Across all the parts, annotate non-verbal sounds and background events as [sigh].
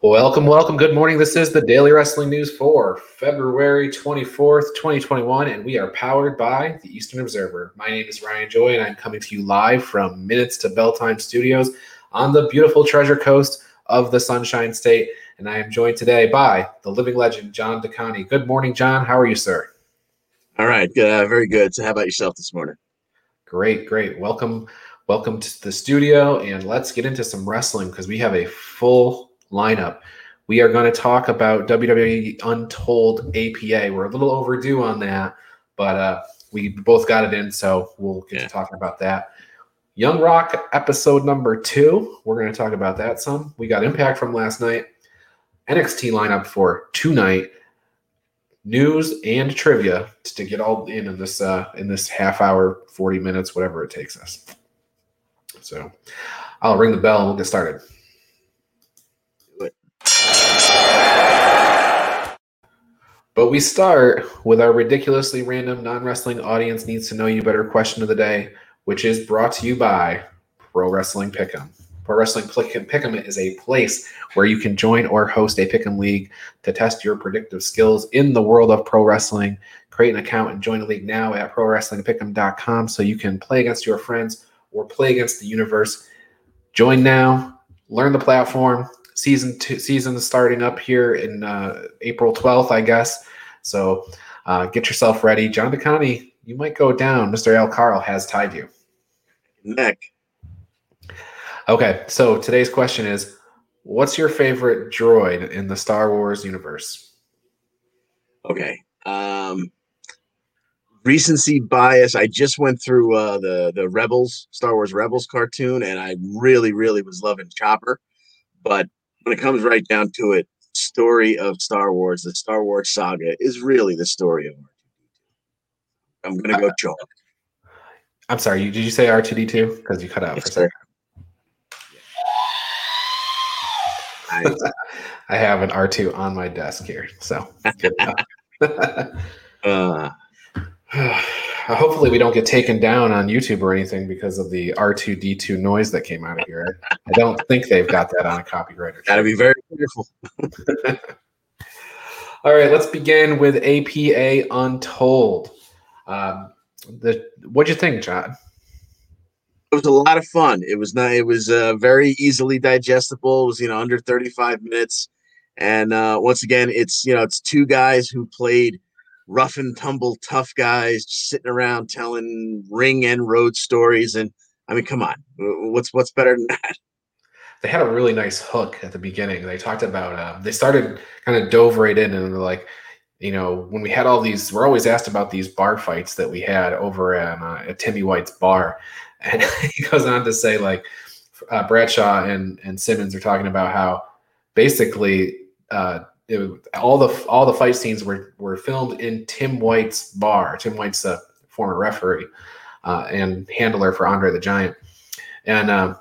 Welcome, welcome. Good morning. This is the Daily Wrestling News for February 24th, 2021, and we are powered by the Eastern Observer. My name is Ryan Joy, and I'm coming to you live from Minutes to Bell Time Studios on the beautiful Treasure Coast of the Sunshine State. And I am joined today by the living legend, John D'Aconti. Good morning, John. How are you, sir? All right. Uh, very good. So, how about yourself this morning? Great, great. Welcome, welcome to the studio, and let's get into some wrestling because we have a full lineup. We are going to talk about WWE Untold APA. We're a little overdue on that, but uh, we both got it in, so we'll get yeah. to talking about that. Young Rock episode number two. We're going to talk about that some. We got Impact from last night. NXT lineup for tonight. News and trivia to get all in in this uh, in this half hour, forty minutes, whatever it takes us. So, I'll ring the bell and we'll get started. But we start with our ridiculously random non wrestling audience needs to know you better question of the day, which is brought to you by Pro Wrestling Pick'em. Pro Wrestling Pick'em is a place where you can join or host a Pick'em league to test your predictive skills in the world of pro wrestling. Create an account and join a league now at prowrestlingpick'em.com so you can play against your friends or play against the universe. Join now, learn the platform, season two season is starting up here in uh, April 12th, I guess. So uh, get yourself ready. John D'Aconti, you might go down. Mr. Al Carl has tied you. Neck. Okay, so today's question is what's your favorite droid in the Star Wars universe? Okay. Um recency bias. I just went through uh the the Rebels, Star Wars Rebels cartoon, and I really, really was loving Chopper. But when it comes right down to it, story of Star Wars, the Star Wars saga, is really the story of R2D2. I'm gonna go chalk. I'm sorry, you, did you say R2D2? Because you cut out yes, for a second. I, I have an R2 on my desk here, so. [laughs] uh, [sighs] Hopefully, we don't get taken down on YouTube or anything because of the R2D2 noise that came out of here. I don't think they've got that on a copyright. Gotta be very careful. [laughs] All right, let's begin with APA Untold. Um, the what'd you think, John? It was a lot of fun. It was not. It was uh, very easily digestible. It was you know under thirty five minutes, and uh, once again, it's you know it's two guys who played rough and tumble tough guys sitting around telling ring and road stories and i mean come on what's what's better than [laughs] that they had a really nice hook at the beginning they talked about uh, they started kind of dove right in and they're like you know when we had all these we're always asked about these bar fights that we had over at, uh, at timmy white's bar and [laughs] he goes on to say like uh, bradshaw and and simmons are talking about how basically uh, it, all the all the fight scenes were were filmed in Tim White's bar. Tim White's a former referee uh, and handler for Andre the Giant, and uh,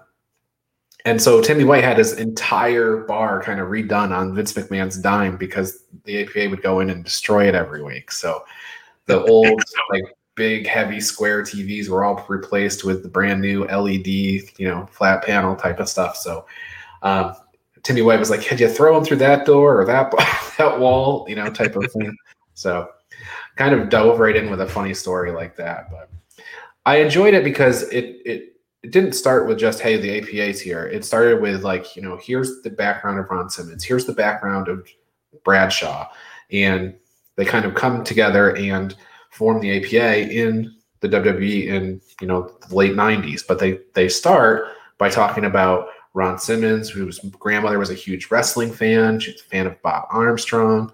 and so Timmy White had his entire bar kind of redone on Vince McMahon's dime because the APA would go in and destroy it every week. So the [laughs] old like big heavy square TVs were all replaced with the brand new LED, you know, flat panel type of stuff. So um, Timmy White was like, "Had you throw him through that door or that [laughs] that wall?" You know, type of thing. So, kind of dove right in with a funny story like that. But I enjoyed it because it it it didn't start with just hey the APA's here. It started with like you know here's the background of Ron Simmons, here's the background of Bradshaw, and they kind of come together and form the APA in the WWE in you know the late '90s. But they they start by talking about Ron Simmons, whose grandmother was a huge wrestling fan. She's a fan of Bob Armstrong.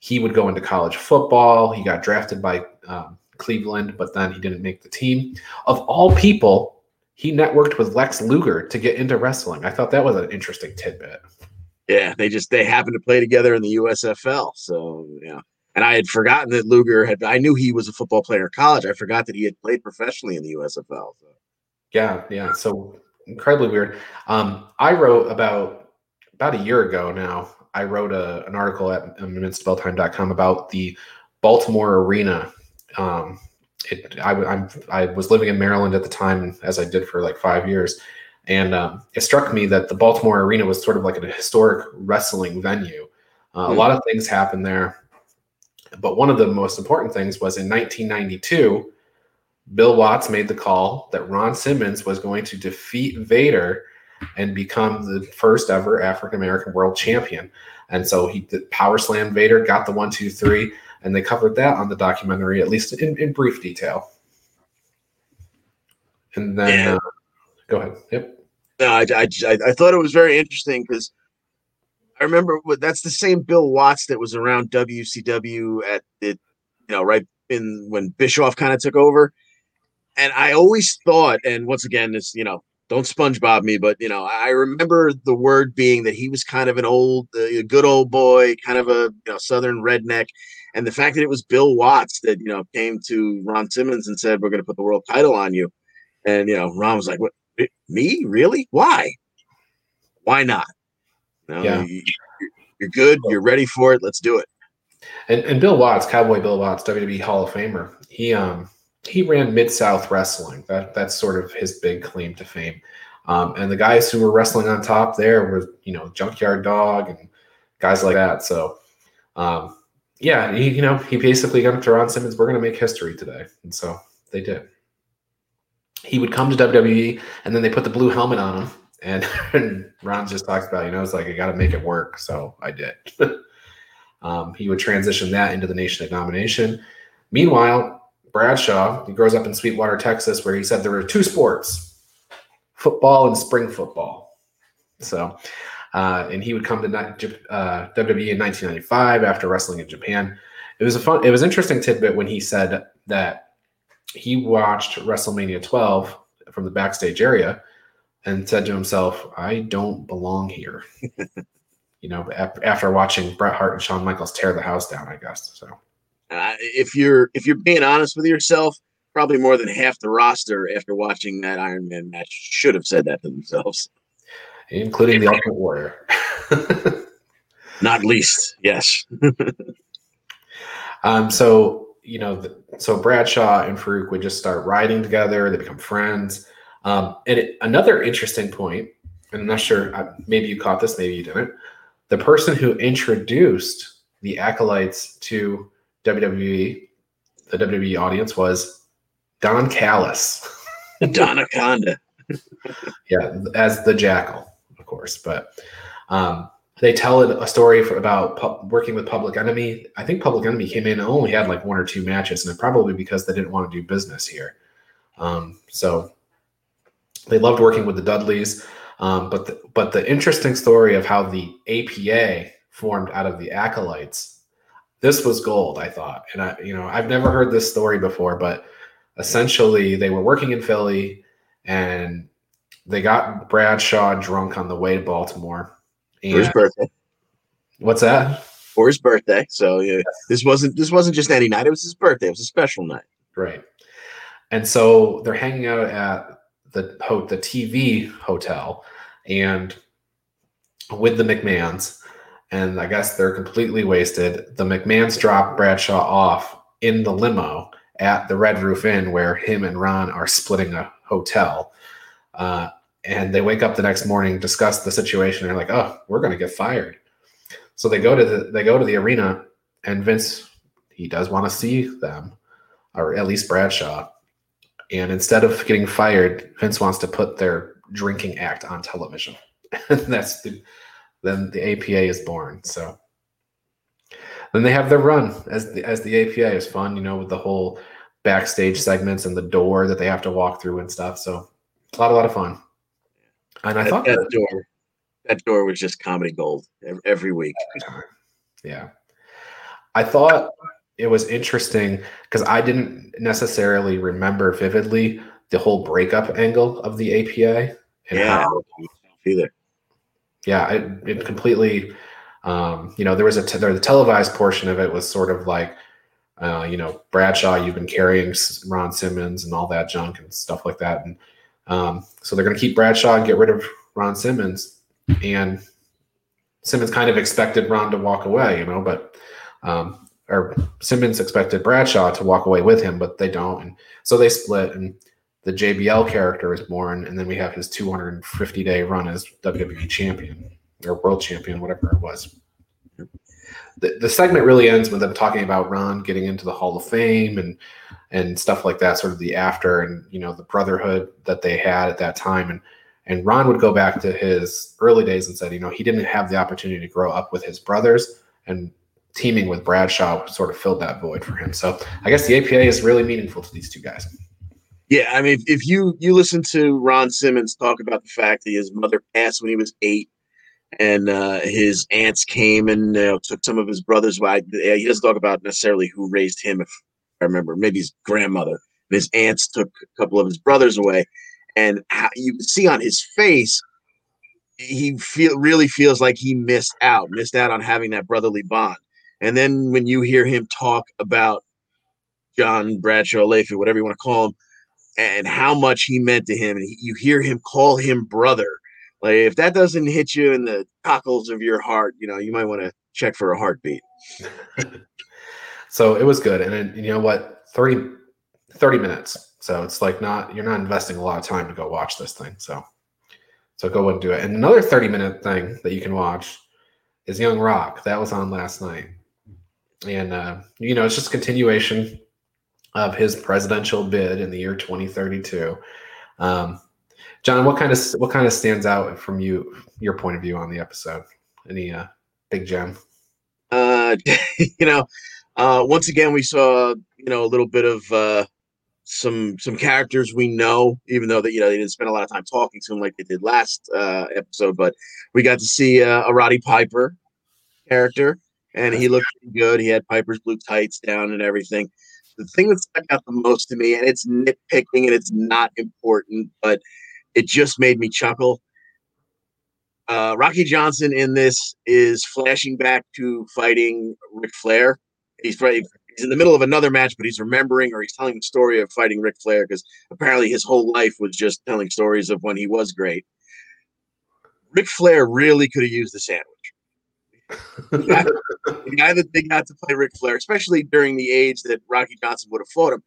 He would go into college football. He got drafted by um, Cleveland, but then he didn't make the team. Of all people, he networked with Lex Luger to get into wrestling. I thought that was an interesting tidbit. Yeah, they just they happened to play together in the USFL. So yeah. And I had forgotten that Luger had I knew he was a football player in college. I forgot that he had played professionally in the USFL. So. Yeah, yeah. So incredibly weird. Um, I wrote about about a year ago now. I wrote a, an article at minutestobelltime.com about the Baltimore Arena. Um, it, I, I'm, I was living in Maryland at the time, as I did for like five years, and um, it struck me that the Baltimore Arena was sort of like a historic wrestling venue. Uh, mm-hmm. A lot of things happened there, but one of the most important things was in 1992. Bill Watts made the call that Ron Simmons was going to defeat Vader and become the first ever African American world champion. And so he did power slam Vader, got the one, two, three, and they covered that on the documentary, at least in, in brief detail. And then, yeah. uh, go ahead. Yep. No, I, I, I thought it was very interesting because I remember that's the same Bill Watts that was around WCW at the, you know, right in when Bischoff kind of took over. And I always thought, and once again, this, you know, don't SpongeBob me, but you know, I remember the word being that he was kind of an old, uh, good old boy, kind of a you know Southern redneck, and the fact that it was Bill Watts that you know came to Ron Simmons and said, "We're going to put the world title on you," and you know, Ron was like, "What? Me? Really? Why? Why not? You know, yeah. you, you're good. You're ready for it. Let's do it." And, and Bill Watts, Cowboy Bill Watts, WWE Hall of Famer, he um he ran Mid South Wrestling. That that's sort of his big claim to fame. Um, and the guys who were wrestling on top there were, you know, Junkyard Dog and guys like that. So, um, yeah, he, you know, he basically got up to Ron Simmons. We're going to make history today, and so they did. He would come to WWE, and then they put the blue helmet on him, and, and [laughs] Ron just talks about, you know, it's like I got to make it work. So I did. [laughs] um, he would transition that into the Nation of Domination. Meanwhile, Bradshaw, he grows up in Sweetwater, Texas, where he said there were two sports football and spring football. So, uh, and he would come to uh, WWE in 1995 after wrestling in Japan. It was a fun, it was interesting tidbit when he said that he watched WrestleMania 12 from the backstage area and said to himself, I don't belong here. [laughs] you know, after watching Bret Hart and Shawn Michaels tear the house down, I guess. So, uh, if you're if you're being honest with yourself, probably more than half the roster after watching that Iron Man match should have said that to themselves, including the Ultimate Warrior. [laughs] Not least, yes. [laughs] um. So you know, so Bradshaw and Farouk would just start riding together. They become friends. Um, and it, another interesting point, and I'm not sure, maybe you caught this, maybe you didn't. The person who introduced the acolytes to WWE, the WWE audience was Don Callis. [laughs] Don Aconda. [laughs] yeah, as the Jackyl, of course. But um, they tell a story for, about pu- working with Public Enemy. I think Public Enemy came in and only had like one or two matches, and probably because they didn't want to do business here. Um, so they loved working with the Dudleys. Um, but the, but the interesting story of how the APA formed out of the acolytes this was gold, I thought. And I, you know, I've never heard this story before, but essentially they were working in Philly and they got Bradshaw drunk on the way to Baltimore. For his birthday. What's that? For his birthday. So yeah, this wasn't this wasn't just any night. It was his birthday. It was a special night. Right. And so they're hanging out at the the TV hotel and with the McMahons and I guess they're completely wasted. The McMahons drop Bradshaw off in the limo at the Red Roof Inn, where him and Ron are splitting a hotel. Uh, and they wake up the next morning, discuss the situation. They're like, "Oh, we're going to get fired." So they go to the they go to the arena, and Vince he does want to see them, or at least Bradshaw. And instead of getting fired, Vince wants to put their drinking act on television. [laughs] and that's the then the APA is born. So then they have their run as the as the APA is fun, you know, with the whole backstage segments and the door that they have to walk through and stuff. So a lot, a lot of fun. And I that, thought that, that door, that door was just comedy gold every week. Yeah, I thought it was interesting because I didn't necessarily remember vividly the whole breakup angle of the APA and yeah, how either. Yeah, it, it completely, um, you know, there was a te- there, the televised portion of it was sort of like, uh, you know, Bradshaw, you've been carrying Ron Simmons and all that junk and stuff like that, and um, so they're going to keep Bradshaw and get rid of Ron Simmons, and Simmons kind of expected Ron to walk away, you know, but um, or Simmons expected Bradshaw to walk away with him, but they don't, and so they split. And the JBL character is born, and then we have his 250 day run as WWE champion or world champion, whatever it was. The, the segment really ends with them talking about Ron getting into the Hall of Fame and and stuff like that, sort of the after and you know the brotherhood that they had at that time. And and Ron would go back to his early days and said, you know, he didn't have the opportunity to grow up with his brothers and teaming with Bradshaw sort of filled that void for him. So I guess the APA is really meaningful to these two guys. Yeah, I mean, if you you listen to Ron Simmons talk about the fact that his mother passed when he was eight, and uh, his aunts came and you know, took some of his brothers. Well, he doesn't talk about necessarily who raised him. If I remember, maybe his grandmother. His aunts took a couple of his brothers away, and how, you can see on his face, he feel really feels like he missed out, missed out on having that brotherly bond. And then when you hear him talk about John Bradshaw Layfield, whatever you want to call him, and how much he meant to him, and you hear him call him brother. Like if that doesn't hit you in the cockles of your heart, you know you might want to check for a heartbeat. [laughs] so it was good, and then, you know what, 30, 30 minutes. So it's like not you're not investing a lot of time to go watch this thing. So so go and do it. And another 30 minute thing that you can watch is Young Rock. That was on last night and uh, you know it's just continuation of his presidential bid in the year 2032. Um, John, what kind of what kind of stands out from you your point of view on the episode? Any uh, big gem? Uh, [laughs] you know, uh, once again we saw you know a little bit of uh, some some characters we know, even though that you know they didn't spend a lot of time talking to him like they did last uh, episode. But we got to see uh, a Roddy Piper character and he looked good. He had Piper's blue tights down and everything. The thing that stuck out the most to me, and it's nitpicking and it's not important, but it just made me chuckle. Uh, Rocky Johnson in this is flashing back to fighting Ric Flair. He's he's in the middle of another match, but he's remembering or he's telling the story of fighting Ric Flair because apparently his whole life was just telling stories of when he was great. Ric Flair really could have used the sandwich the, guy, that they got to play Ric Flair, especially during the age that Rocky Johnson would have fought him.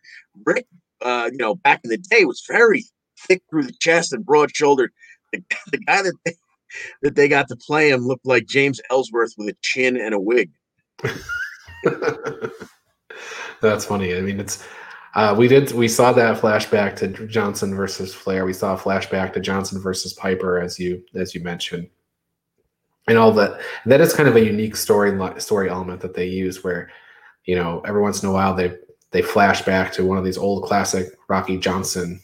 Rick, uh, you know, back in the day was very thick through the chest and broad shouldered. The, the guy that they, that they got to play him looked like James Ellsworth with a chin and a wig. [laughs] That's funny. I mean, it's uh, we did we saw that flashback to Johnson versus Flair. We saw a flashback to Johnson versus Piper, as you as you mentioned and all that. That is kind of a unique story story element that they use, where you know every once in a while they they flash back to one of these old classic Rocky Johnson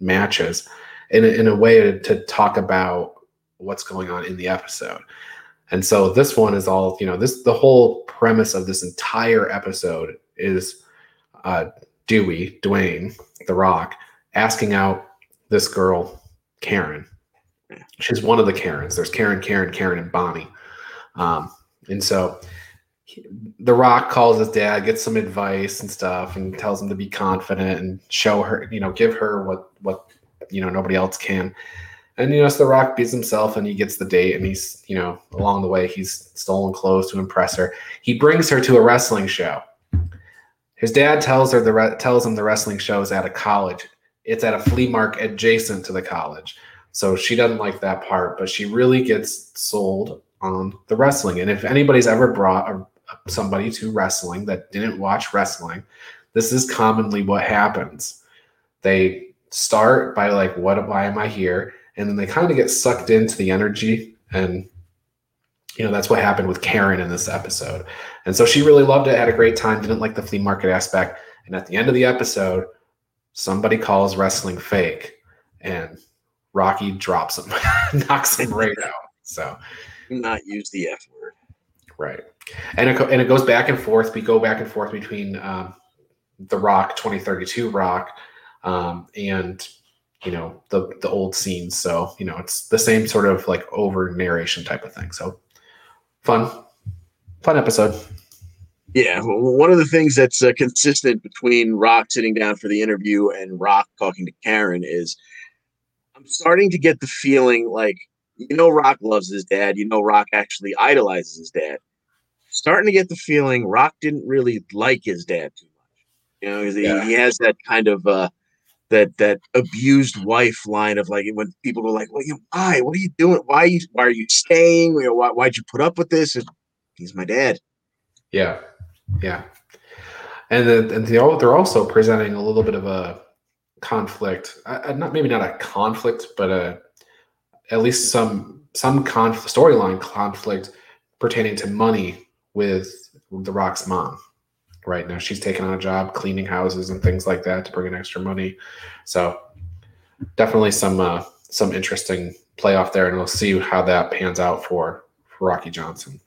matches in a, in a way to, to talk about what's going on in the episode. And so this one is all you know. This the whole premise of this entire episode is uh, Dewey Dwayne the Rock asking out this girl Karen she's one of the Karens. There's Karen, Karen, Karen, and Bonnie. Um, and so he, The Rock calls his dad, gets some advice and stuff, and tells him to be confident and show her, you know, give her what what you know nobody else can. And you know, so The Rock beats himself, and he gets the date, and he's you know along the way he's stolen clothes to impress her. He brings her to a wrestling show. His dad tells her the re- tells him the wrestling show is at a college. It's at a flea market adjacent to the college. So she doesn't like that part, but she really gets sold on the wrestling. And if anybody's ever brought a, somebody to wrestling that didn't watch wrestling, this is commonly what happens. They start by like, "What? Why am I here?" And then they kind of get sucked into the energy, and you know that's what happened with Karen in this episode. And so she really loved it, had a great time, didn't like the flea market aspect. And at the end of the episode, somebody calls wrestling fake, and Rocky drops him, [laughs] knocks him right [laughs] out. So, not use the F word. Right, and it, and it goes back and forth. We go back and forth between um, the Rock 2032 Rock um, and you know the the old scenes. So you know it's the same sort of like over narration type of thing. So fun, fun episode. Yeah, well, one of the things that's uh, consistent between Rock sitting down for the interview and Rock talking to Karen is I'm starting to get the feeling like you know Rock loves his dad. You know Rock actually idolizes his dad. starting to get the feeling Rock didn't really like his dad too much. You know, he, yeah. he has that kind of uh, that that abused wife line of like when people go like, "Well, you why? What are you doing? Why are you why are you staying? Why why'd you put up with this?" And he's my dad. Yeah, yeah, and then and they're also presenting a little bit of a conflict. Uh, not maybe not a conflict, but a at least some some conf- storyline conflict pertaining to money with the Rock's mom. Right now, she's taking on a job cleaning houses and things like that to bring in extra money. So, definitely some uh, some interesting playoff there, and we'll see how that pans out for, for Rocky Johnson.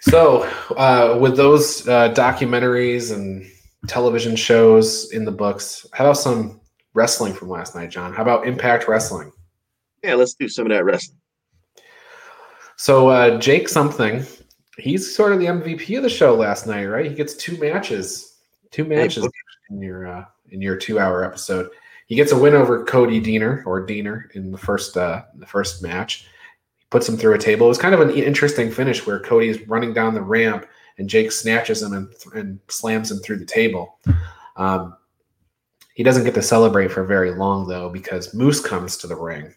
So, uh, with those uh, documentaries and television shows in the books, how about some wrestling from last night, John? How about Impact Wrestling? Yeah, let's do some of that wrestling. So uh, Jake something, he's sort of the MVP of the show last night, right? He gets two matches, two matches in your uh, in your two hour episode. He gets a win over Cody Deaner or Deaner in the first uh, the first match. He puts him through a table. It was kind of an interesting finish where Cody is running down the ramp and Jake snatches him and, and slams him through the table. Um, he doesn't get to celebrate for very long though because Moose comes to the ring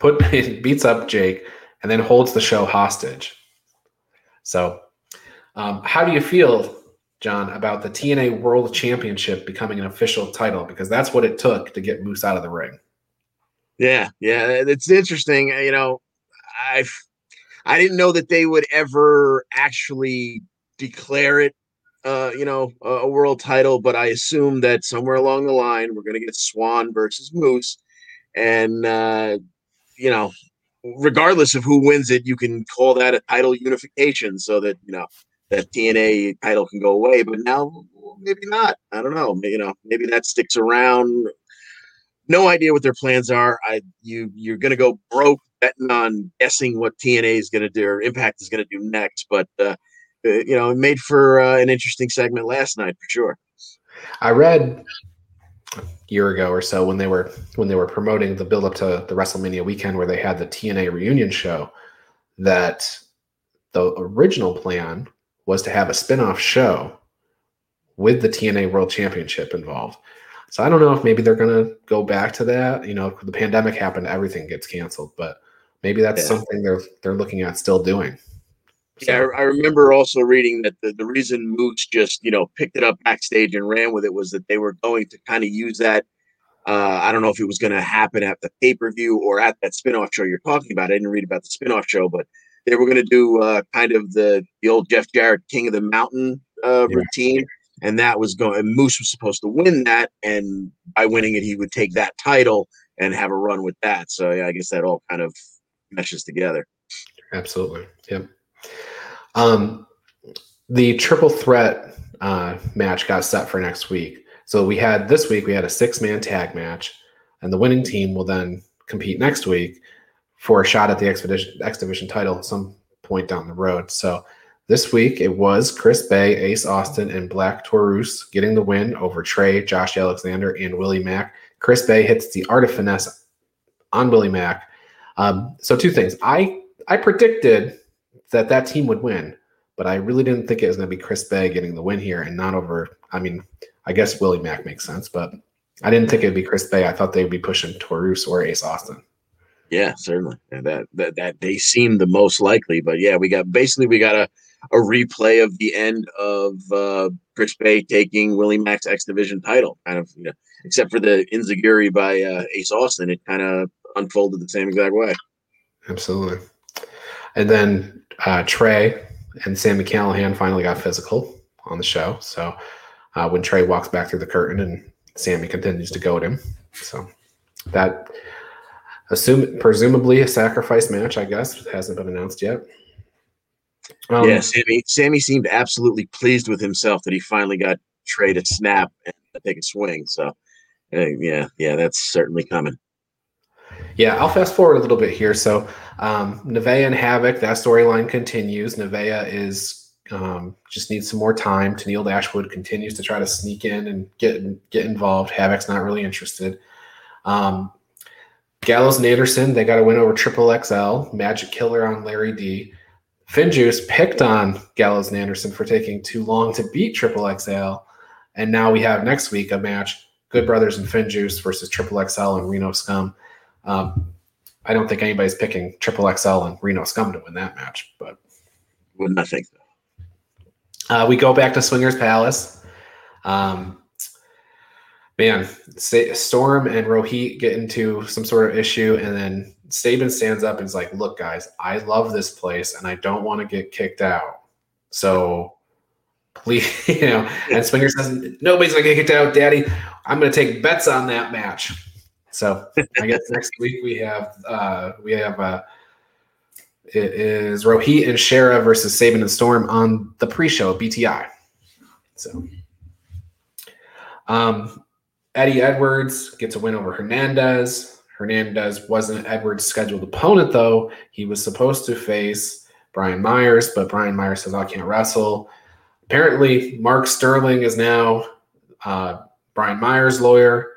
put [laughs] beats up Jake, and then holds the show hostage. So, um, how do you feel, John, about the TNA World Championship becoming an official title? Because that's what it took to get Moose out of the ring. Yeah, yeah, it's interesting. You know, I I didn't know that they would ever actually declare it, uh, you know, a, a world title, but I assume that somewhere along the line we're going to get Swann versus Moose, and uh, you know, regardless of who wins it, you can call that a title unification so that, you know, that TNA title can go away. But now, maybe not. I don't know. You know, maybe that sticks around. No idea what their plans are. I you you're gonna go broke betting on guessing what TNA is gonna do or Impact is gonna do next. But uh, uh, you know, it made for uh, an interesting segment last night for sure. I read a year ago or so when they were when they were promoting the build up to the WrestleMania weekend where they had the TNA reunion show that the original plan was to have a spin-off show with the TNA World Championship involved. So I don't know if maybe they're going to go back to that. You know, the pandemic happened, everything gets canceled, but maybe that's yeah. something they're they're looking at still doing. So. Yeah, I remember also reading that the, the reason Moose just, you know, picked it up backstage and ran with it was that they were going to kind of use that. Uh, I don't know if it was going to happen at the pay per view or at that spinoff show you're talking about. I didn't read about the spinoff show, but they were going to do uh, kind of the the old Jeff Jarrett King of the Mountain uh, yeah. routine, and that was going. And Moose was supposed to win that, and by winning it, he would take that title and have a run with that. So yeah, I guess that all kind of meshes together. Absolutely. Yep. Um, the triple threat uh, match got set for next week. So we had this week we had a six man tag match, and the winning team will then compete next week for a shot at the Expedition X Division title at some point down the road. So this week it was Chris Bey, Ace Austin, and Black Taurus getting the win over Trey, Josh Alexander, and Willie Mack. Chris Bey hits the art of finesse on Willie Mack. Um, so two things. I I predicted that that team would win. But I really didn't think it was going to be Chris Bey getting the win here and not over. I mean, I guess Willie Mack makes sense, but I didn't think it would be Chris Bey. I thought they would be pushing Taurus or Ace Austin. Yeah, certainly. That, that that they seem the most likely. But yeah, we got basically we got a a replay of the end of uh, Chris Bey taking Willie Mack's X Division title, kind of, you know, except for the Enzuigiri by uh, Ace Austin, it kind of unfolded the same exact way. Absolutely. And then uh, Trey and Sami Callihan finally got physical on the show. So uh, when Trey walks back through the curtain and Sami continues to go at him. So that assume presumably a sacrifice match, I guess, hasn't been announced yet. Um, yeah, Sammy. Sami seemed absolutely pleased with himself that he finally got Trey to snap and take a swing. So uh, yeah, yeah, that's certainly coming. Yeah, I'll fast forward a little bit here. So, um, Nevaeh and Havoc, that storyline continues. Nevaeh is um, just needs some more time. Tenille Dashwood continues to try to sneak in and get get involved. Havoc's not really interested. Um, Gallows and Anderson, they got a win over Triple XL. Magic Killer on Larry D. Finjuice picked on Gallows and Anderson for taking too long to beat Triple XL. And now we have next week a match Good Brothers and Finjuice versus Triple XL and Reno Scum. Um, I don't think anybody's picking Triple XL and Reno Scum to win that match, but would not think so. Uh, we go back to Swingers Palace. Um, man, Storm and Rohit get into some sort of issue, and then Sabin stands up and is like, "Look, guys, I love this place, and I don't want to get kicked out. So please, [laughs] you know." And Swinger says, "Nobody's gonna get kicked out, Daddy. I'm gonna take bets on that match." So I guess [laughs] next week we have uh, we have uh, it is Rohit and Shera versus Sabin and Storm on the pre-show BTI. So, um, Eddie Edwards gets a win over Hernandez. Hernandez wasn't Edwards' scheduled opponent though. He was supposed to face Brian Myers, but Brian Myers says I can't wrestle. Apparently, Mark Sterling is now uh, Brian Myers' lawyer.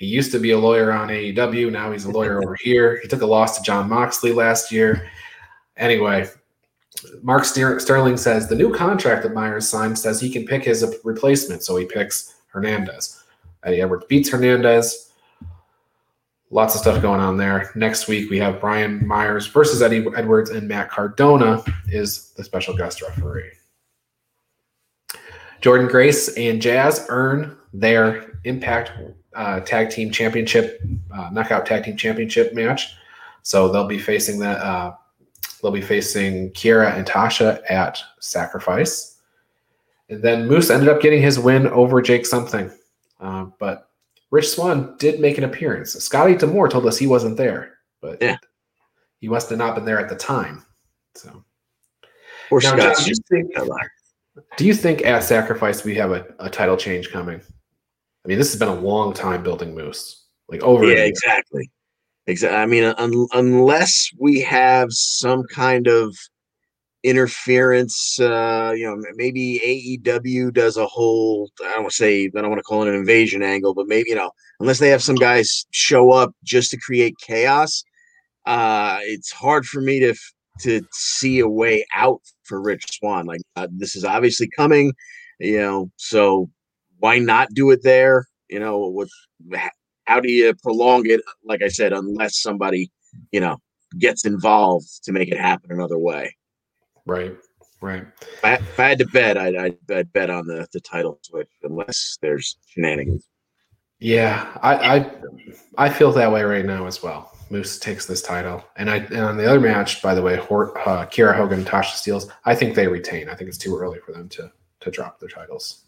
He used to be a lawyer on AEW. Now he's a lawyer [laughs] over here. He took a loss to Jon Moxley last year. Anyway, Mark Sterling says the new contract that Myers signed says he can pick his replacement, so he picks Hernandez. Eddie Edwards beats Hernandez. Lots of stuff going on there. Next week we have Brian Myers versus Eddie Edwards, and Matt Cardona is the special guest referee. Jordynne Grace and Jazz earn their Impact uh, Tag Team Championship, uh, Knockout Tag Team Championship match. So they'll be facing that uh, They'll be facing Kiera and Tasha at Sacrifice. And then Moose ended up getting his win over Jake something. Uh, but Rich Swann did make an appearance. Scotty D'Amore told us he wasn't there, but yeah. he must have not been there at the time. So, or now, Scott's do, you think, do you think at Sacrifice we have a, a title change coming? I mean, this has been a long time building Moose, like over. Yeah, exactly. Exactly. I mean, un- unless we have some kind of interference, uh, you know, maybe AEW does a whole, I don't want to say, I don't want to call it an invasion angle, but maybe, you know, unless they have some guys show up just to create chaos, uh, it's hard for me to, to see a way out for Rich Swann. Like, uh, this is obviously coming, you know, so why not do it there? You know, with how do you prolong it? Like I said, unless somebody, you know, gets involved to make it happen another way. Right. Right. If I, if I had to bet, I'd, I'd, I'd, bet on the, the title switch unless there's shenanigans. Yeah, I, I I feel that way right now as well. Moose takes this title, and I and on the other match, by the way, Hort, uh, Kiera Hogan, Tasha Steelz. I think they retain. I think it's too early for them to to drop their titles.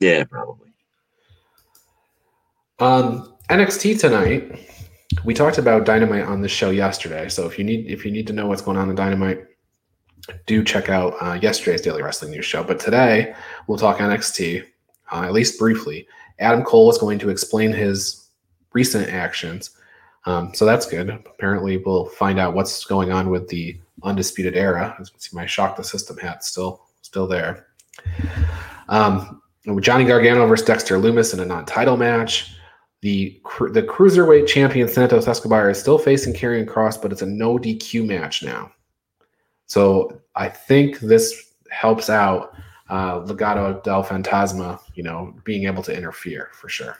Yeah, probably. Um, NXT tonight. We talked about Dynamite on the show yesterday, so if you need if you need to know what's going on in Dynamite, do check out uh, yesterday's Daily Wrestling News show. But today we'll talk NXT, uh, at least briefly. Adam Cole is going to explain his recent actions, um, so that's good. Apparently, we'll find out what's going on with the Undisputed Era. As you can see, my Shock the System hat still still there. Um, Johnny Gargano versus Dexter Lumis in a non-title match. The the cruiserweight champion Santos Escobar is still facing Karrion Kross, but it's a no DQ match now. So I think this helps out uh, Legado del Fantasma, you know, being able to interfere for sure.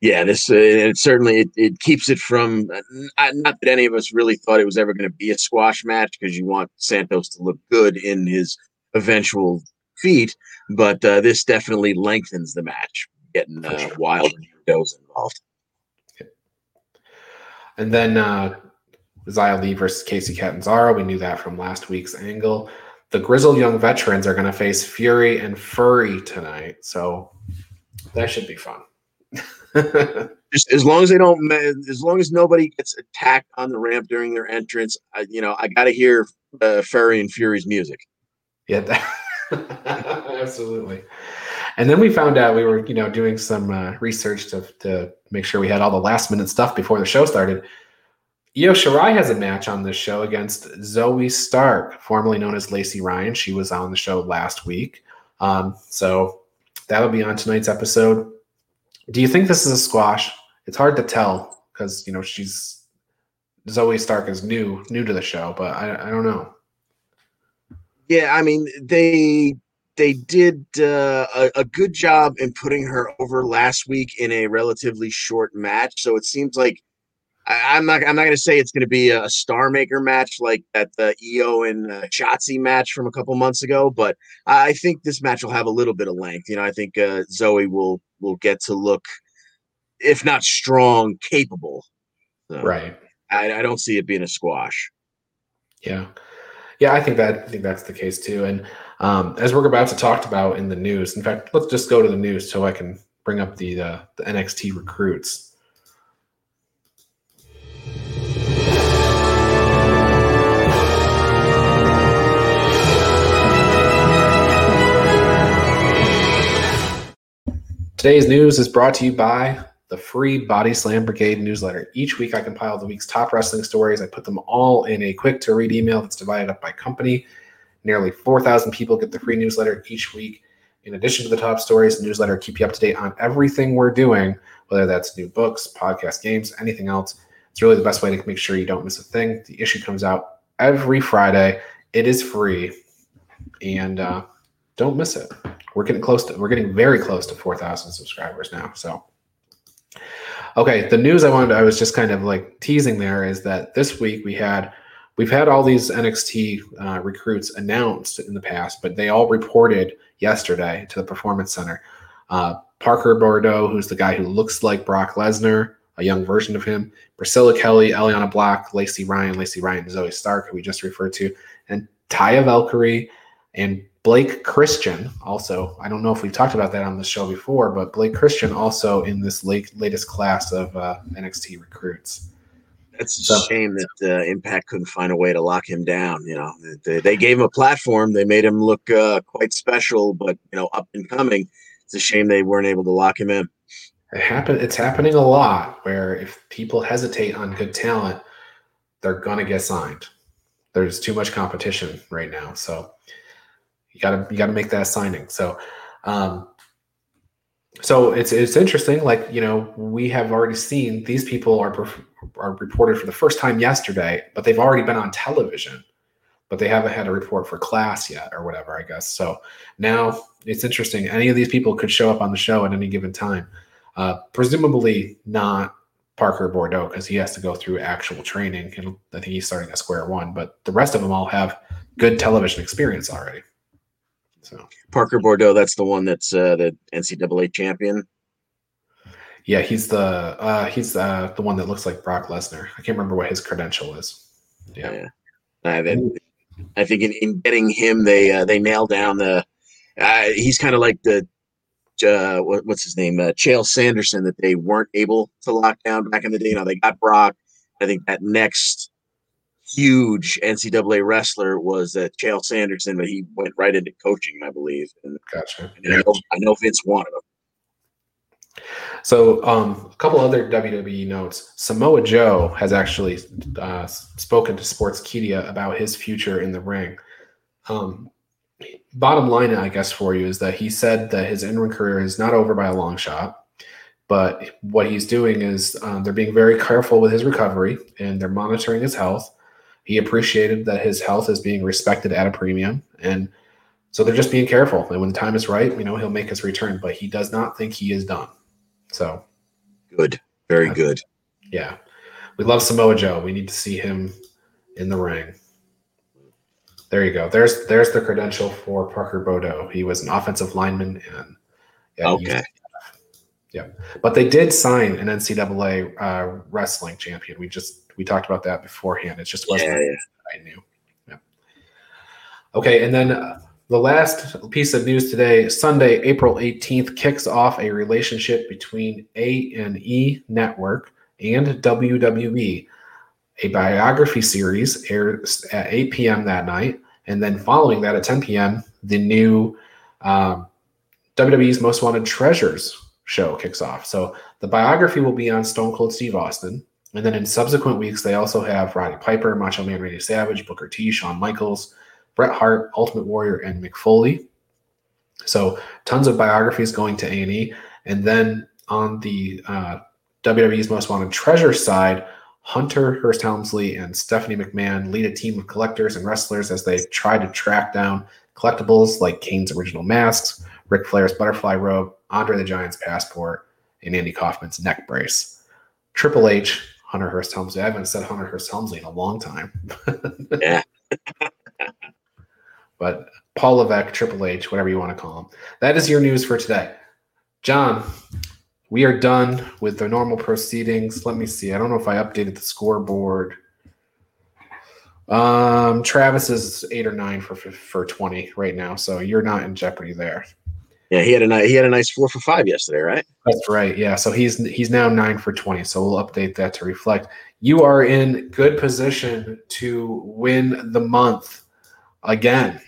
Yeah, this uh, it certainly it, it keeps it from uh, not that any of us really thought it was ever going to be a squash match because you want Santos to look good in his eventual feat, but uh, this definitely lengthens the match, getting uh, sure. wild Joe's involved. And then uh, Xia Li versus Kacy Catanzaro. We knew that from last week's angle. The grizzled young veterans are going to face Fury and Furry tonight, so that should be fun. [laughs] Just as long as they don't, as long as nobody gets attacked on the ramp during their entrance, I, you know, I got to hear uh, Furry and Fury's music. Yeah, that, [laughs] absolutely. And then we found out we were, you know, doing some uh, research to, to make sure we had all the last minute stuff before the show started. Io Shirai has a match on this show against Zoey Stark, formerly known as Lacey Ryan. She was on the show last week. Um, so that'll be on tonight's episode. Do you think this is a squash? It's hard to tell because you know she's Zoey Stark is new new to the show, but I I don't know. Yeah, I mean they they did uh, a, a good job in putting her over last week in a relatively short match. So it seems like I, am not I'm not going to say it's going to be a star maker match like that the Io and uh, Shotzi match from a couple months ago, but I think this match will have a little bit of length. You know, I think uh, Zoey will will get to look, if not strong, capable. So right. I, I don't see it being a squash. Yeah. Yeah, I think that I think that's the case too. And um, as we're about to talk about in the news, in fact, let's just go to the news so I can bring up the uh, the NXT recruits. Today's news is brought to you by the free Body Slam Brigade newsletter. Each week, I compile the week's top wrestling stories. I put them all in a quick to read email that's divided up by company. Nearly 4,000 people get the free newsletter each week. In addition to the top stories, the newsletter keep you up to date on everything we're doing, whether that's new books, podcast games, anything else. It's really the best way to make sure you don't miss a thing. The issue comes out every Friday. It is free, and uh, don't miss it. We're getting close to. We're getting very close to 4,000 subscribers now. So Okay, the news I wanted, I was just kind of like teasing there is that this week we had, we've had all these NXT uh, recruits announced in the past, but they all reported yesterday to the Performance Center. Uh, Parker Boudreaux, who's the guy who looks like Brock Lesnar, a young version of him, Priscilla Kelly, Elayna Black, Lacey Ryan, Lacey Ryan, Zoey Stark, who we just referred to, and Taya Valkyrie and Blake Christian, also, I don't know if we've talked about that on the show before, but Blake Christian also in this late, latest class of uh, NXT recruits. It's a so, shame that uh, Impact couldn't find a way to lock him down. You know, they, they gave him a platform, they made him look uh, quite special, but you know, up and coming. It's a shame they weren't able to lock him in. It happen. It's happening a lot where if people hesitate on good talent, they're gonna get signed. There's too much competition right now, so you gotta you gotta make that signing. So, um, so it's it's interesting. Like you know, we have already seen these people are are reported for the first time yesterday, but they've already been on television, but they haven't had a report for class yet or whatever. I guess so. Now it's interesting. Any of these people could show up on the show at any given time. Uh, presumably not Parker Boudreaux because he has to go through actual training, and I think he's starting at square one. But the rest of them all have good television experience already. So Parker Boudreaux, that's the one that's uh, the NCAA champion. Yeah, he's the uh, he's uh, the one that looks like Brock Lesnar. I can't remember what his credential is. Yeah, yeah. I, I think in, in getting him, they uh, they nailed down the. Uh, he's kind of like the uh, what, what's his name, uh, Chael Sanderson, that they weren't able to lock down back in the day. You know, they got Brock. I think that next huge NCAA wrestler was uh, Chael Sanderson, but he went right into coaching, I believe. And, gotcha. And I, know, I, know, Vince wanted him. So, um, a couple other WWE notes. Samoa Joe has actually uh, spoken to Sportskeeda about his future in the ring. Um, bottom line, I guess, for you is that he said that his in ring career is not over by a long shot. But what he's doing is um, they're being very careful with his recovery and they're monitoring his health he appreciated that his health is being respected at a premium. And so they're just being careful. And when the time is right you know he'll make his return but he does not think he is done. So good. Very uh, good. Yeah. We love samoa joe. We need to see him in the ring. There you go. There's there's the credential for parker Boudreaux. he was an offensive lineman and yeah, okay. Yeah. But they did sign an ncaa uh, wrestling champion. We just we talked about that beforehand. It just wasn't yeah, yeah. I knew. Yeah. Okay, and then uh, the last piece of news today, Sunday, April 18th, kicks off a relationship between A&E Network and WWE. A biography series airs at 8 p.m. that night, and then following that at 10 p.m., the new um, WWE's Most Wanted Treasures show kicks off. So the biography will be on Stone Cold Steve Austin. And then in subsequent weeks, they also have Roddy Piper, Macho Man Randy Savage, Booker T, Shawn Michaels, Bret Hart, Ultimate Warrior, and Mick Foley. So tons of biographies going to A&E. And then on the uh, WWE's Most Wanted Treasure side, Hunter Hearst Helmsley and Stephanie McMahon lead a team of collectors and wrestlers as they try to track down collectibles like Kane's original masks, Ric Flair's butterfly robe, Andre the Giant's passport, and Andy Kaufman's neck brace. Triple H, Hunter Hearst Helmsley. I haven't said Hunter Hearst Helmsley in a long time. Yeah. [laughs] but Paul Levesque, Triple H, whatever you want to call him. That is your news for today. John, we are done with the normal proceedings. Let me see. I don't know if I updated the scoreboard. Um, Travis is eight or nine for for twenty right now, so you're not in jeopardy there. Yeah, he had a he had a nice four for five yesterday, right? That's right. Yeah, so he's he's now nine for twenty. So we'll update that to reflect. You are in good position to win the month again.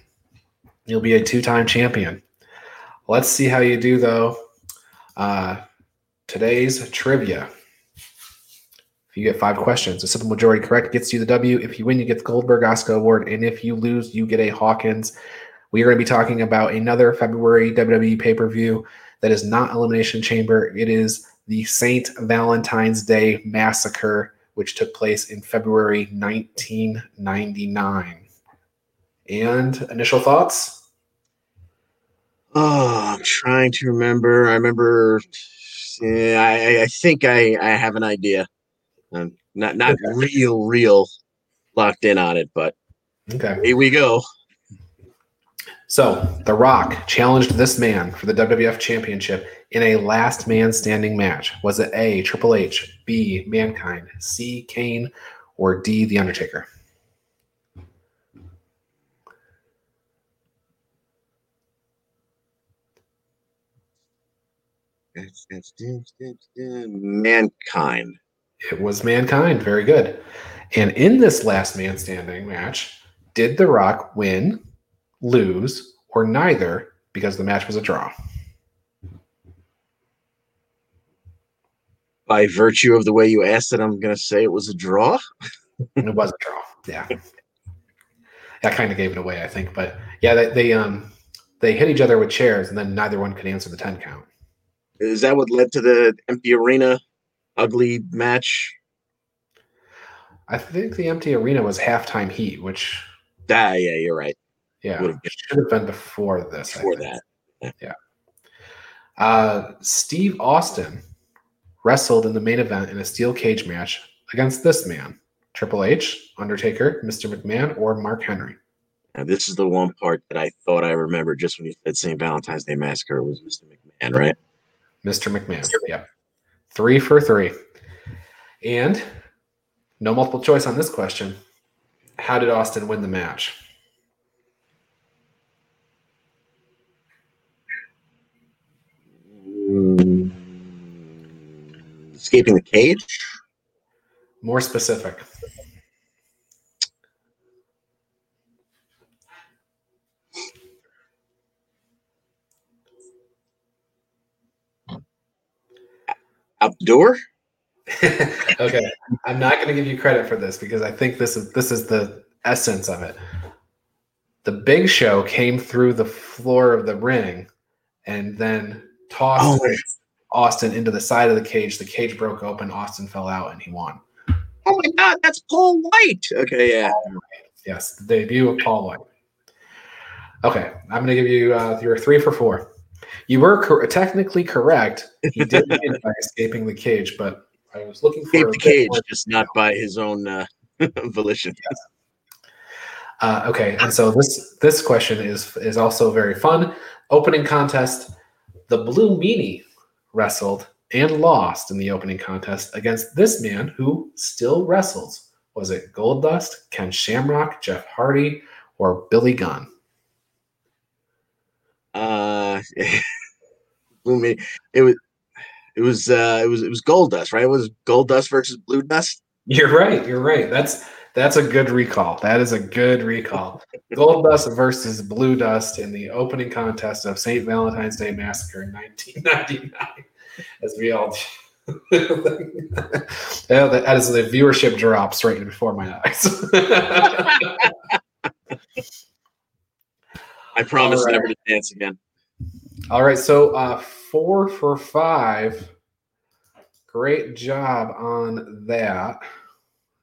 You'll be a two-time champion. Let's see how you do though. Uh, today's trivia. If you get five questions, a simple majority correct gets you the W. If you win, you get the Goldberg Oscar Award. And if you lose, you get a Hawkins. We are going to be talking about another February WWE pay per view that is not Elimination Chamber. It is the St. Valentine's Day Massacre, which took place in February 1999. And initial thoughts? Oh, I'm trying to remember. I remember. Yeah, I, I think I, I have an idea. I'm not not Okay. real real locked in on it, but Okay. here we go. So, The Rock challenged this man for the WWF Championship in a last man standing match. Was it A, Triple H, B, Mankind, C, Kane, or D, The Undertaker? That's, that's, that's, that's mankind. It was Mankind. Very good. And in this last man standing match, did The Rock win, lose, or neither because the match was a draw? By virtue of the way you asked it, I'm going to say it was a draw. it was a draw. Yeah. That kind of gave it away, I think. But yeah, they, they um they hit each other with chairs and then neither one could answer the 10 count. Is that what led to the empty arena ugly match? I think the empty arena was halftime heat, which Ah, yeah, you're right. Yeah Would've been should have been before this. Before that, Uh, Steve Austin wrestled in the main event in a steel cage match against this man Triple H, Undertaker, Mr. McMahon, or Mark Henry. now this is the one part that I thought I remembered just when you said St. Valentine's Day Massacre was Mr. McMahon, right? Mr. McMahon. Yep. Three for three. And no multiple choice on this question. How did Austin win the match? Mm, escaping the cage. More specific. Out the door. [laughs] okay. I'm not going to give you credit for this because I think this is this is the essence of it. The Big Show came through the floor of the ring and then tossed Oh. Austin into the side of the cage. The cage broke open. Austin fell out and he won. Oh my God, that's Paul White. Okay, yeah. Yes, the debut of Paul White. Okay, I'm going to give you uh, your three for four. You were cor- technically correct. He did [laughs] win by escaping the cage, but I was looking for Escaped a the cage, just not by his own uh, [laughs] volition. Uh, okay, and so this this question is is also very fun. Opening contest: the Blue Meanie wrestled and lost in the opening contest against this man who still wrestles. Was it Goldust, Ken Shamrock, Jeff Hardy, or Billy Gunn? Uh, [laughs] Blue Meanie. It was. It was. Uh, it was. It was Goldust, right? It was Goldust versus Blue Dust. You're right. You're right. That's that's a good recall. That is a good recall. Goldust versus Blue Dust in the opening contest of St. Valentine's Day Massacre in 1999, as we all. [laughs] yeah, as the viewership drops right before my eyes. [laughs] I promise right. never to dance again. all right, so uh, four for five Great job on that.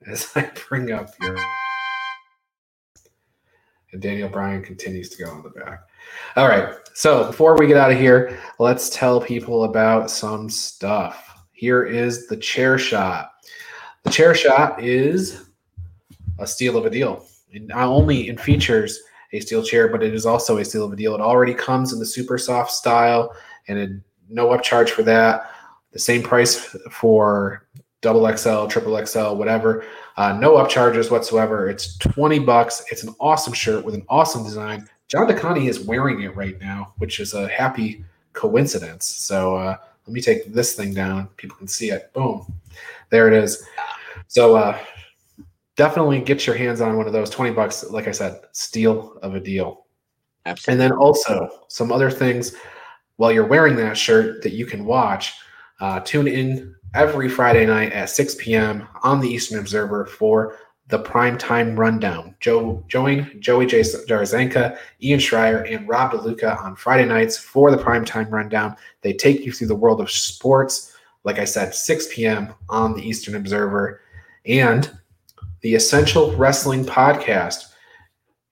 As I bring up your. And Daniel Bryan continues to go on the back. All right. So before we get out of here, let's tell people about some stuff. Here is the chair shot. The chair shot is a steal of a deal. And not only it features a steel chair, but it is also a steal of a deal. It already comes in the super soft style and it, no upcharge for that. The same price for double XL, triple XL, whatever. Uh, no upcharges whatsoever. It's 20 bucks. It's an awesome shirt with an awesome design. John D'Aconti is wearing it right now, which is a happy coincidence. So uh, let me take this thing down. People can see it. Boom. There it is. So uh, definitely get your hands on one of those 20 bucks. Like I said, steal of a deal. Absolutely. And then also some other things while you're wearing that shirt that you can watch. Uh, tune in every Friday night at 6 p.m. on the Eastern Observer for the primetime rundown. Joe, join Joey J. Jarzanka, Ian Schreier, and Rob DeLuca on Friday nights for the primetime rundown. They take you through the world of sports. Like I said, 6 p.m. on the Eastern Observer. And the Essential Wrestling Podcast.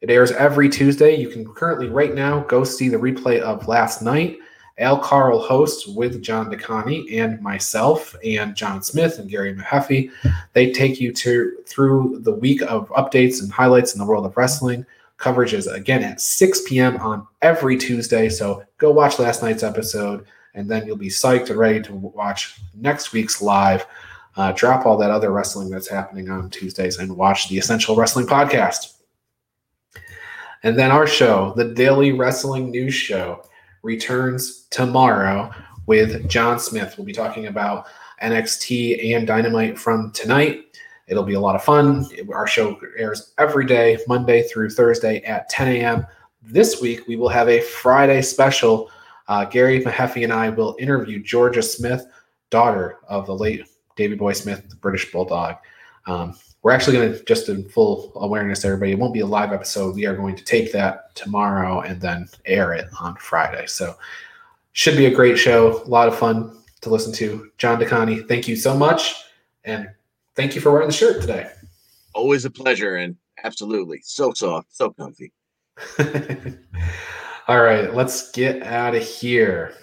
It airs every Tuesday. You can currently, right now, go see the replay of last night. Al Carl hosts with John D'Aconti and myself and John Smith and Gary Mahaffey. They take you to through the week of updates and highlights in the world of wrestling. Coverage is again at 6 p.m. on every Tuesday. So go watch last night's episode, and then you'll be psyched and ready to watch next week's live. Uh, drop all that other wrestling that's happening on Tuesdays and watch the Essential Wrestling Podcast. And then our show, the Daily Wrestling News Show returns tomorrow with John Smith. We'll be talking about NXT and Dynamite from tonight. It'll be a lot of fun. Our show airs every day, Monday through Thursday at 10 a.m. This week, we will have a Friday special. Uh, Gary Mahaffey and I will interview Georgia Smith, daughter of the late Davy Boy Smith, the British Bulldog. Um, we're actually going to, just in full awareness, everybody, it won't be a live episode. We are going to take that tomorrow and then air it on Friday. So, should be a great show. A lot of fun to listen to. John D'Aconti, thank you so much. And thank you for wearing the shirt today. Always a pleasure. And absolutely so soft, so comfy. [laughs] All right, let's get out of here.